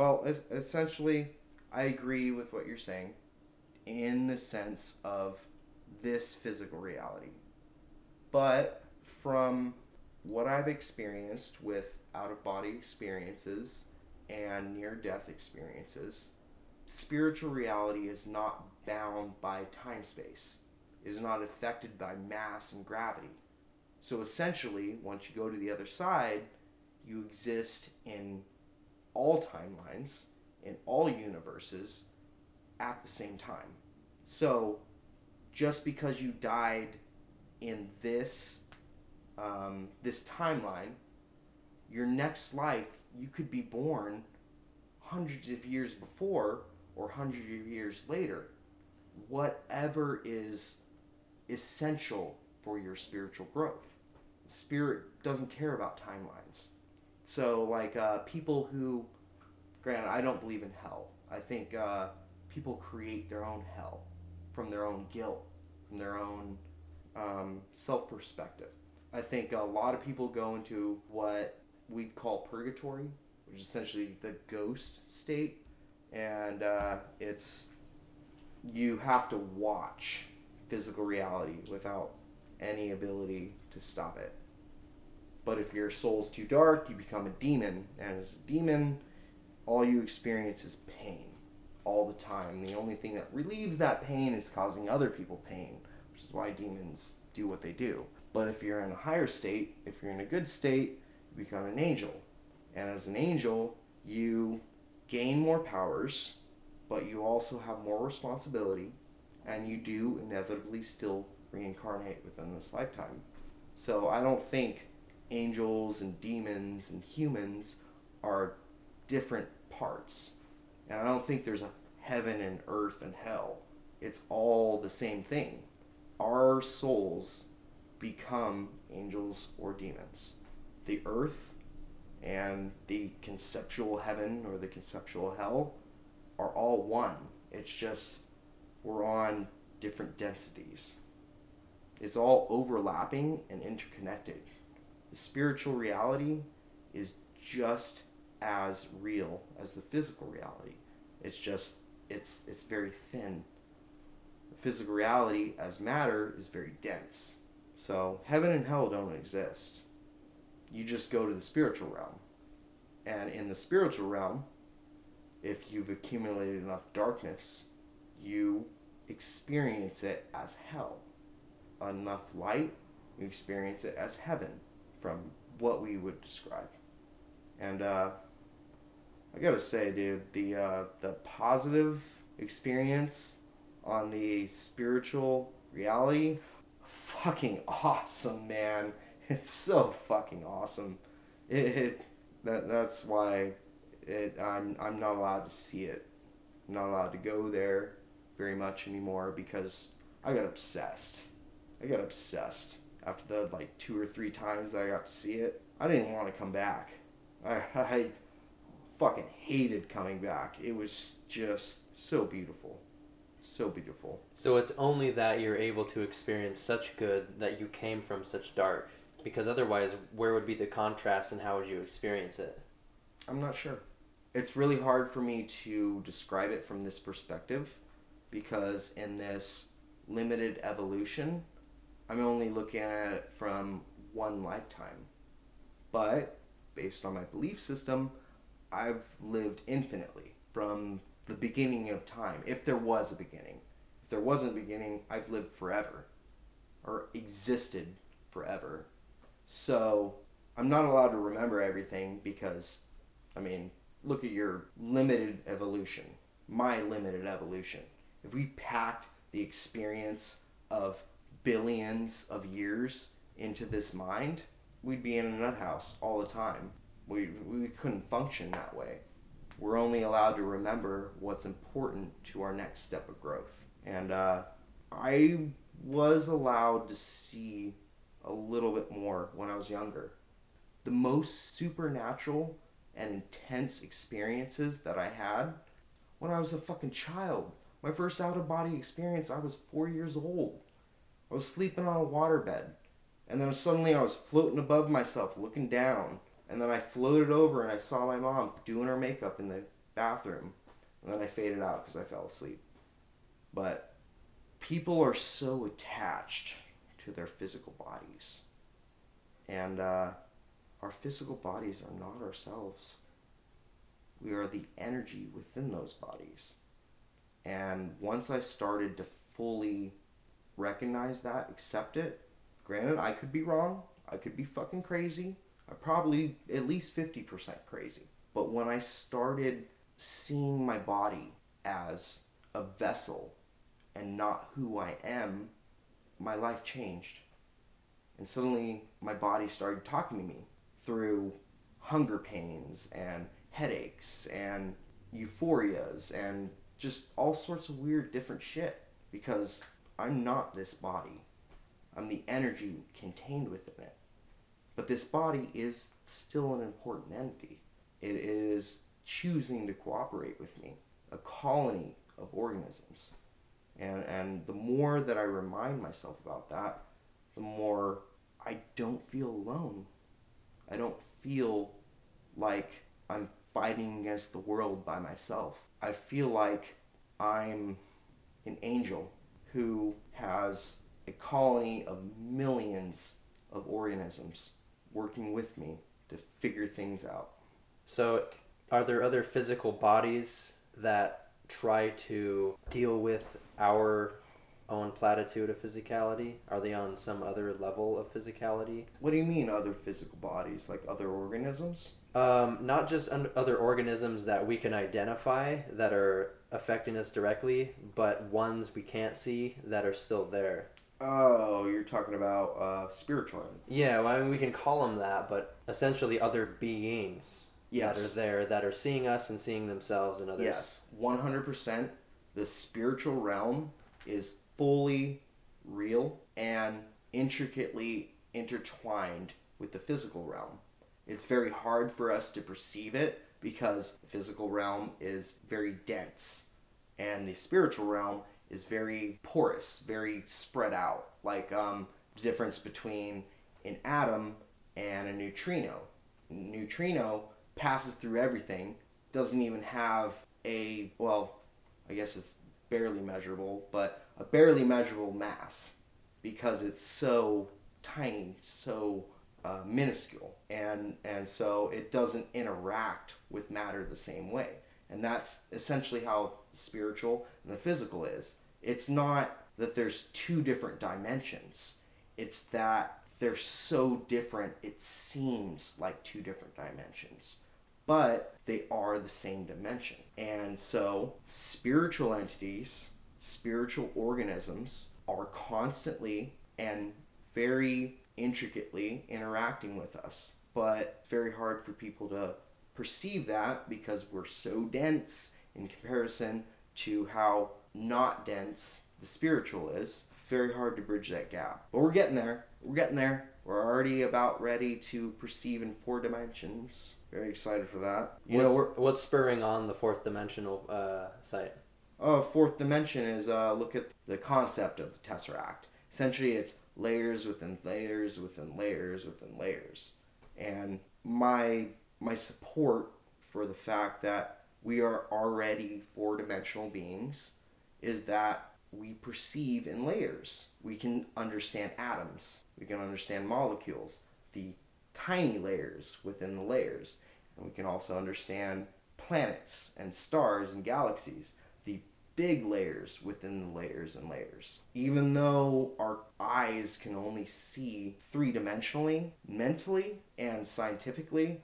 Well, es- essentially, I agree with what you're saying in the sense of this physical reality. But from what I've experienced with out of body experiences and near death experiences, spiritual reality is not bound by time space, it is not affected by mass and gravity. So essentially, once you go to the other side, you exist in all timelines, in all universes at the same time. So just because you died in this um, this timeline, your next life you could be born hundreds of years before or hundreds of years later. Whatever is essential for your spiritual growth. Spirit doesn't care about timelines. So, like uh, people who, granted, I don't believe in hell. I think uh, people create their own hell from their own guilt, from their own um, self perspective. I think a lot of people go into what we'd call purgatory, which is essentially the ghost state, and uh, it's you have to watch physical reality without any ability to stop it. But if your soul's too dark, you become a demon, and as a demon, all you experience is pain all the time. The only thing that relieves that pain is causing other people pain, which is why demons do what they do. But if you're in a higher state, if you're in a good state, you become an angel. And as an angel, you gain more powers, but you also have more responsibility, and you do inevitably still reincarnate within this lifetime. So I don't think angels and demons and humans are different parts. And I don't think there's a heaven and earth and hell. It's all the same thing. Our souls become angels or demons. The earth and the conceptual heaven or the conceptual hell are all one. It's just we're on different densities. It's all overlapping and interconnected. Spiritual reality is just as real as the physical reality. It's just it's it's very thin. The physical reality as matter is very dense. So heaven and hell don't exist. You just go to the spiritual realm. And in the spiritual realm, if you've accumulated enough darkness, you experience it as hell. Enough light, you experience it as heaven from what we would describe. And uh, I gotta say, dude, the uh, the positive experience on the spiritual reality, fucking awesome, man. It's so fucking awesome. It, it that that's why it I'm I'm not allowed to see it. I'm not allowed to go there very much anymore because I got obsessed. I got obsessed after the like two or three times that I got to see it. I didn't want to come back. I, I fucking hated coming back. It was just so beautiful. So beautiful. So it's only that you're able to experience such good that you came from such dark. Because otherwise, where would be the contrast and how would you experience it? I'm not sure. It's really hard for me to describe it from this perspective because in this limited evolution, I'm only looking at it from one lifetime. But based on my belief system, I've lived infinitely from the beginning of time, if there was a beginning. If there wasn't a beginning, I've lived forever or existed forever. So I'm not allowed to remember everything because, I mean, look at your limited evolution, my limited evolution. If we packed the experience of billions of years into this mind, we'd be in a nut house all the time. We, we couldn't function that way. We're only allowed to remember what's important to our next step of growth. And uh, I was allowed to see a little bit more when I was younger. The most supernatural and intense experiences that I had when I was a fucking child. My first out of body experience, I was four years old. I was sleeping on a waterbed. And then suddenly I was floating above myself, looking down. And then I floated over and I saw my mom doing her makeup in the bathroom, and then I faded out because I fell asleep. But people are so attached to their physical bodies, and uh, our physical bodies are not ourselves. We are the energy within those bodies. And once I started to fully recognize that, accept it, granted, I could be wrong. I could be fucking crazy. I probably at least 50% crazy. But when I started seeing my body as a vessel and not who I am, my life changed. And suddenly my body started talking to me through hunger pains and headaches and euphorias and just all sorts of weird different shit because I'm not this body. I'm the energy contained within it. But this body is still an important entity. It is choosing to cooperate with me, a colony of organisms. And, and the more that I remind myself about that, the more I don't feel alone. I don't feel like I'm fighting against the world by myself. I feel like I'm an angel who has a colony of millions of organisms working with me to figure things out. So, are there other physical bodies that try to deal with our own platitude of physicality? Are they on some other level of physicality? What do you mean, other physical bodies? Like other organisms? Um, not just un- other organisms that we can identify that are affecting us directly, but ones we can't see that are still there. Oh, you're talking about uh, spiritual. Yeah, well, I mean, we can call them that, but essentially other beings Yes. that are there that are seeing us and seeing themselves and others. Yes, 100%. The spiritual realm is fully real and intricately intertwined with the physical realm. It's very hard for us to perceive it because the physical realm is very dense and the spiritual realm is very porous, very spread out. Like um, the difference between an atom and a neutrino. Neutrino passes through everything, doesn't even have a, well, I guess it's barely measurable, but a barely measurable mass because it's so tiny, so uh, minuscule, and and so it doesn't interact with matter the same way. And that's essentially how spiritual and the physical is. It's not that there's two different dimensions. It's that they're so different it seems like two different dimensions but they are the same dimension. And so, spiritual entities, spiritual organisms are constantly and very intricately interacting with us. But it's very hard for people to perceive that because we're so dense in comparison to how not dense the spiritual is. It's very hard to bridge that gap. But we're getting there. We're getting there. We're already about ready to perceive in four dimensions. Very excited for that. You what's, know, we're, what's spurring on the fourth dimensional uh, site? Oh, fourth dimension is uh, look at the concept of the tesseract. Essentially, it's layers within layers within layers within layers, and my my support for the fact that we are already four dimensional beings is that we perceive in layers. We can understand atoms. We can understand molecules. The tiny layers within the layers. And we can also understand planets and stars and galaxies, big layers within the layers and layers. Even though our eyes can only see three dimensionally, mentally and scientifically,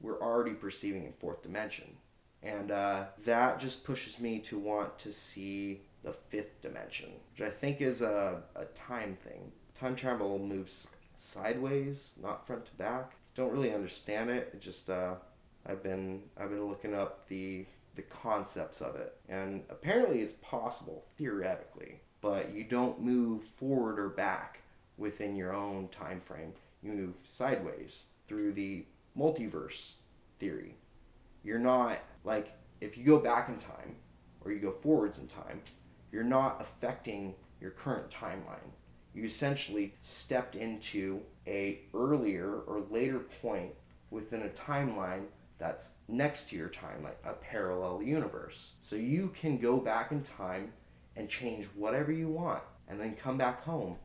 we're already perceiving in fourth dimension. And uh, that just pushes me to want to see the fifth dimension, which I think is a, a time thing. Time travel moves sideways, not front to back. Don't really understand it. It just uh, I've been I've been looking up the the concepts of it, and apparently it's possible theoretically, but you don't move forward or back within your own time frame. You move sideways through the multiverse theory. You're not like if you go back in time or you go forwards in time, you're not affecting your current timeline you essentially stepped into a earlier or later point within a timeline that's next to your time, like a parallel universe. So you can go back in time and change whatever you want and then come back home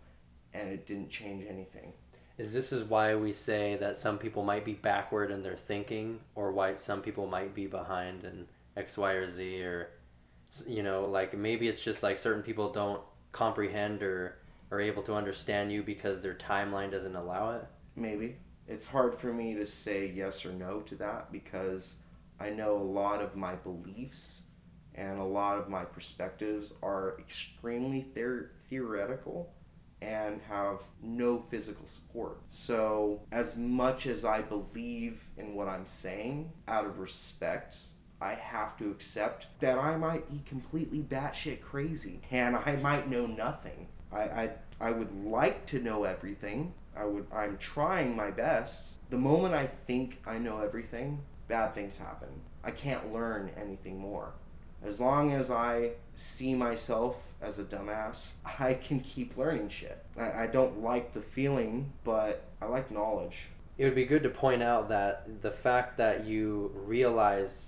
and it didn't change anything. Is this is why we say that some people might be backward in their thinking, or why some people might be behind in X, Y, or Z, or you know, like maybe it's just like certain people don't comprehend or are able to understand you because their timeline doesn't allow it. Maybe it's hard for me to say yes or no to that because I know a lot of my beliefs and a lot of my perspectives are extremely ther- theoretical and have no physical support. So, as much as I believe in what I'm saying, out of respect, I have to accept that I might be completely batshit crazy and I might know nothing. I, I, I would like to know everything. I would I'm trying my best. The moment I think I know everything, bad things happen. I can't learn anything more. As long as I see myself as a dumbass, I can keep learning shit. I, I don't like the feeling, but I like knowledge. It would be good to point out that the fact that you realize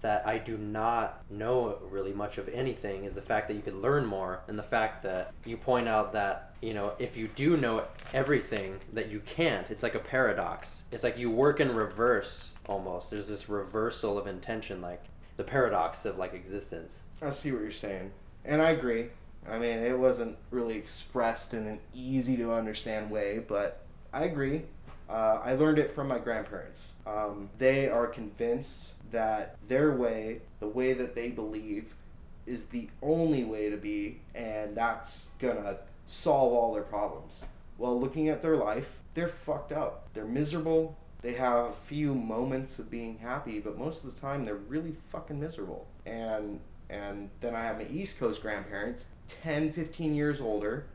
that I do not know really much of anything is the fact that you could learn more, and the fact that you point out that you know if you do know everything that you can't. It's like a paradox. It's like you work in reverse almost. There's this reversal of intention, like the paradox of like existence. I see what you're saying, and I agree. I mean, it wasn't really expressed in an easy to understand way, but I agree. Uh, I learned it from my grandparents. Um, they are convinced that their way, the way that they believe, is the only way to be, and that's gonna solve all their problems. Well, looking at their life, they're fucked up. They're miserable. They have a few moments of being happy, but most of the time they're really fucking miserable. And and then I have my East Coast grandparents, 10, 15 years older,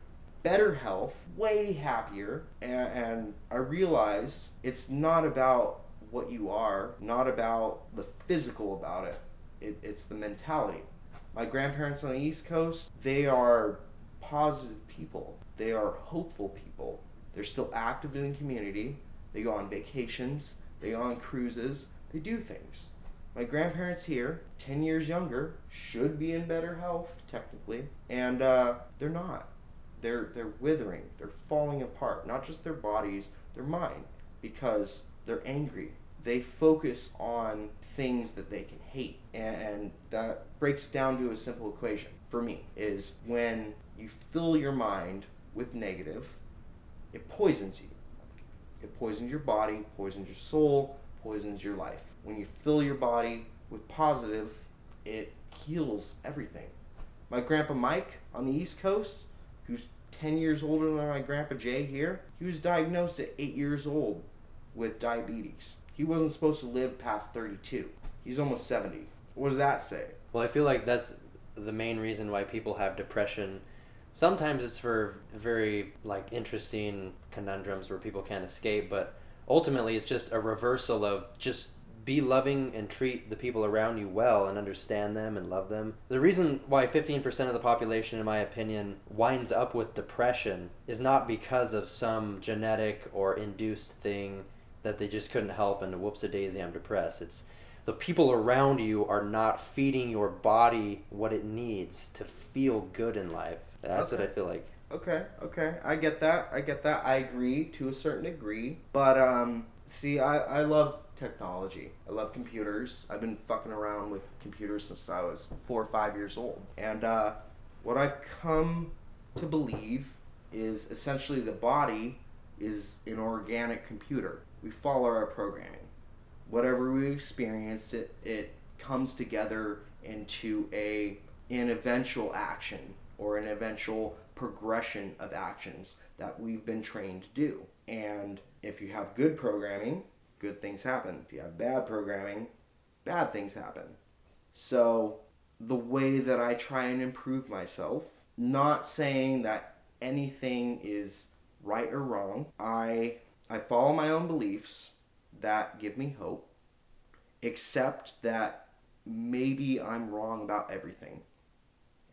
better health, way happier, and, and I realized it's not about what you are, not about the physical about it. it. It's the mentality. My grandparents on the East Coast, they are positive people. They are hopeful people. They're still active in the community. They go on vacations. They go on cruises. They do things. My grandparents here, 10 years younger, should be in better health, technically, and uh, they're not. They're, they're withering. They're falling apart. Not just their bodies, their mind, because they're angry they focus on things that they can hate and that breaks down to a simple equation for me is when you fill your mind with negative it poisons you it poisons your body poisons your soul poisons your life when you fill your body with positive it heals everything my grandpa mike on the east coast who's 10 years older than my grandpa jay here he was diagnosed at 8 years old with diabetes he wasn't supposed to live past 32. He's almost 70. What does that say? Well, I feel like that's the main reason why people have depression. Sometimes it's for very like interesting conundrums where people can't escape, but ultimately it's just a reversal of just be loving and treat the people around you well and understand them and love them. The reason why 15% of the population, in my opinion, winds up with depression is not because of some genetic or induced thing that they just couldn't help and whoops a daisy i'm depressed it's the people around you are not feeding your body what it needs to feel good in life that's okay. what i feel like. Okay okay. I get that. I get that. I agree to a certain degree. But um see i i love technology. I love computers. I've been fucking around with computers since i was four or five years old. And uh what i've come to believe is essentially the body is an organic computer. We follow our programming. Whatever we experience, it it comes together into a an eventual action or an eventual progression of actions that we've been trained to do. And if you have good programming, good things happen. If you have bad programming, bad things happen. So, the way that I try and improve myself, not saying that anything is right or wrong, I I follow my own beliefs that give me hope, except that maybe I'm wrong about everything.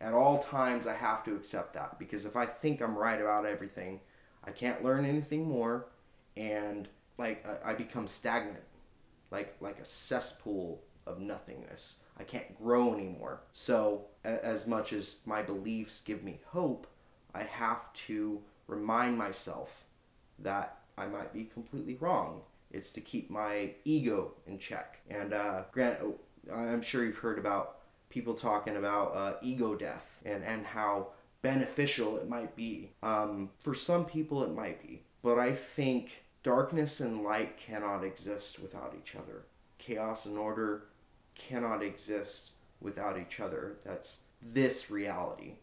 At all times, I have to accept that because if I think I'm right about everything, I can't learn anything more and like I become stagnant like like a cesspool of nothingness. I can't grow anymore. So, as much as my beliefs give me hope, I have to remind myself that I might be completely wrong. It's to keep my ego in check. And uh, Grant, I'm sure you've heard about people talking about uh, ego death and, and how beneficial it might be. Um, for some people, it might be. But I think darkness and light cannot exist without each other. Chaos and order cannot exist without each other. That's this reality.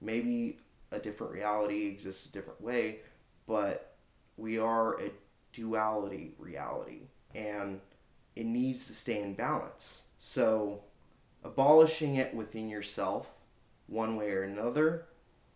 Maybe a different reality exists a different way, but we are a duality reality and it needs to stay in balance. So, abolishing it within yourself, one way or another,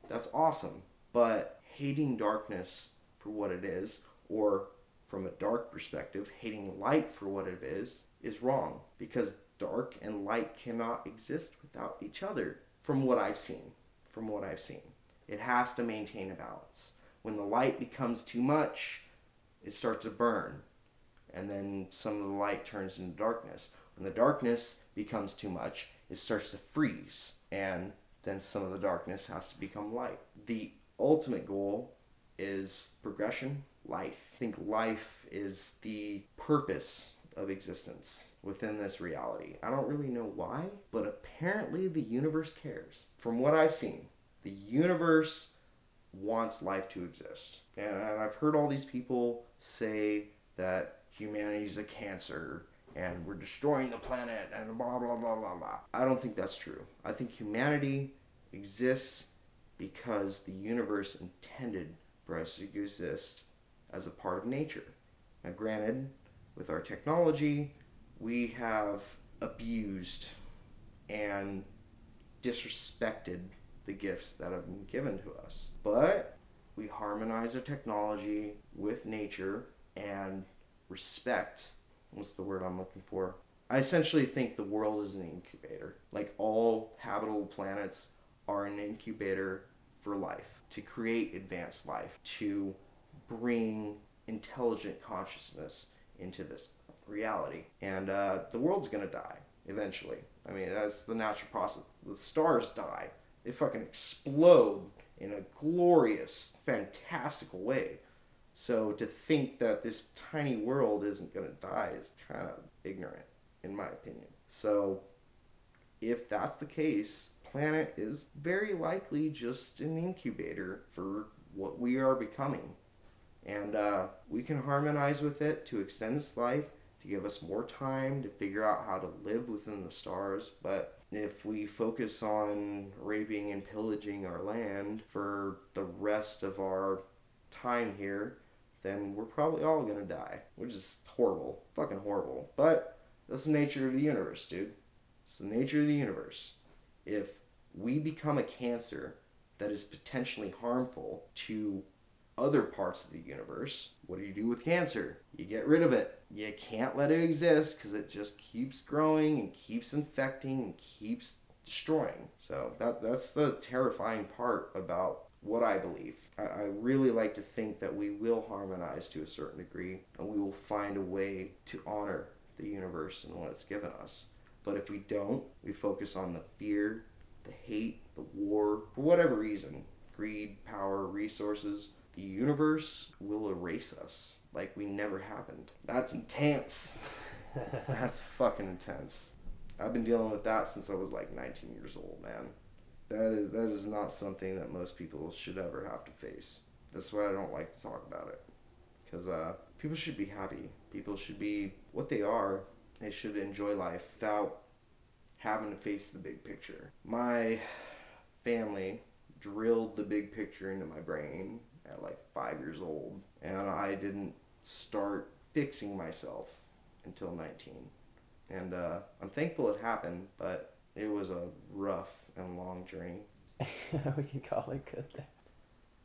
that's awesome. But hating darkness for what it is, or from a dark perspective, hating light for what it is, is wrong because dark and light cannot exist without each other, from what I've seen. From what I've seen, it has to maintain a balance. When the light becomes too much, it starts to burn, and then some of the light turns into darkness. The darkness becomes too much, it starts to freeze, and then some of the darkness has to become light. The ultimate goal is progression, life. I think life is the purpose of existence within this reality. I don't really know why, but apparently the universe cares. From what I've seen, the universe wants life to exist. And I've heard all these people say that humanity's a cancer and we're destroying the planet and blah blah blah blah blah. I don't think that's true. I think humanity exists because the universe intended for us to exist as a part of nature. Now, granted, with our technology, we have abused and disrespected the gifts that have been given to us. But we harmonize our technology with nature and respect what's the word I'm looking for? I essentially think the world is an incubator. Like all habitable planets are an incubator for life, to create advanced life, to bring intelligent consciousness into this reality. And uh, the world's gonna die eventually. I mean, that's the natural process. The stars die, they fucking explode in a glorious, fantastical way. So to think that this tiny world isn't going to die is kind of ignorant, in my opinion. So if that's the case, planet is very likely just an incubator for what we are becoming. And uh, we can harmonize with it to extend its life, to give us more time to figure out how to live within the stars. But if we focus on raping and pillaging our land for the rest of our time here, then we're probably all gonna die, which is horrible, fucking horrible. But that's the nature of the universe, dude. It's the nature of the universe. If we become a cancer that is potentially harmful to other parts of the universe, what do you do with cancer? You get rid of it. You can't let it exist because it just keeps growing and keeps infecting and keeps destroying. So that that's the terrifying part about what I believe. I, I really like to think that we will harmonize to a certain degree and we will find a way to honor the universe and what it's given us. But if we don't, we focus on the fear, the hate, the war, for whatever reason greed, power, resources the universe will erase us like we never happened. That's intense. That's fucking intense. I've been dealing with that since I was like 19 years old, man. That is that is not something that most people should ever have to face. That's why I don't like to talk about it. Cuz uh people should be happy. People should be what they are. They should enjoy life without having to face the big picture. My family drilled the big picture into my brain at like 5 years old and I didn't start fixing myself until 19. And uh, I'm thankful it happened, but it was a rough and long journey. we can call it good then.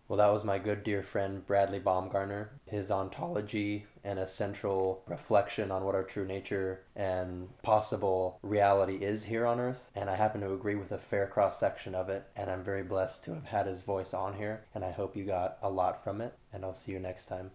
Well, that was my good dear friend Bradley Baumgartner. His ontology and a central reflection on what our true nature and possible reality is here on Earth. And I happen to agree with a fair cross section of it. And I'm very blessed to have had his voice on here. And I hope you got a lot from it. And I'll see you next time.